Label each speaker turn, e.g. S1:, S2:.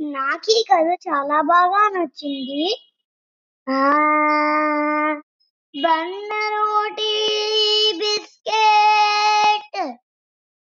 S1: నాకు ఈ కథ చాలా బాగా నచ్చింది. ఆ బండ రోటి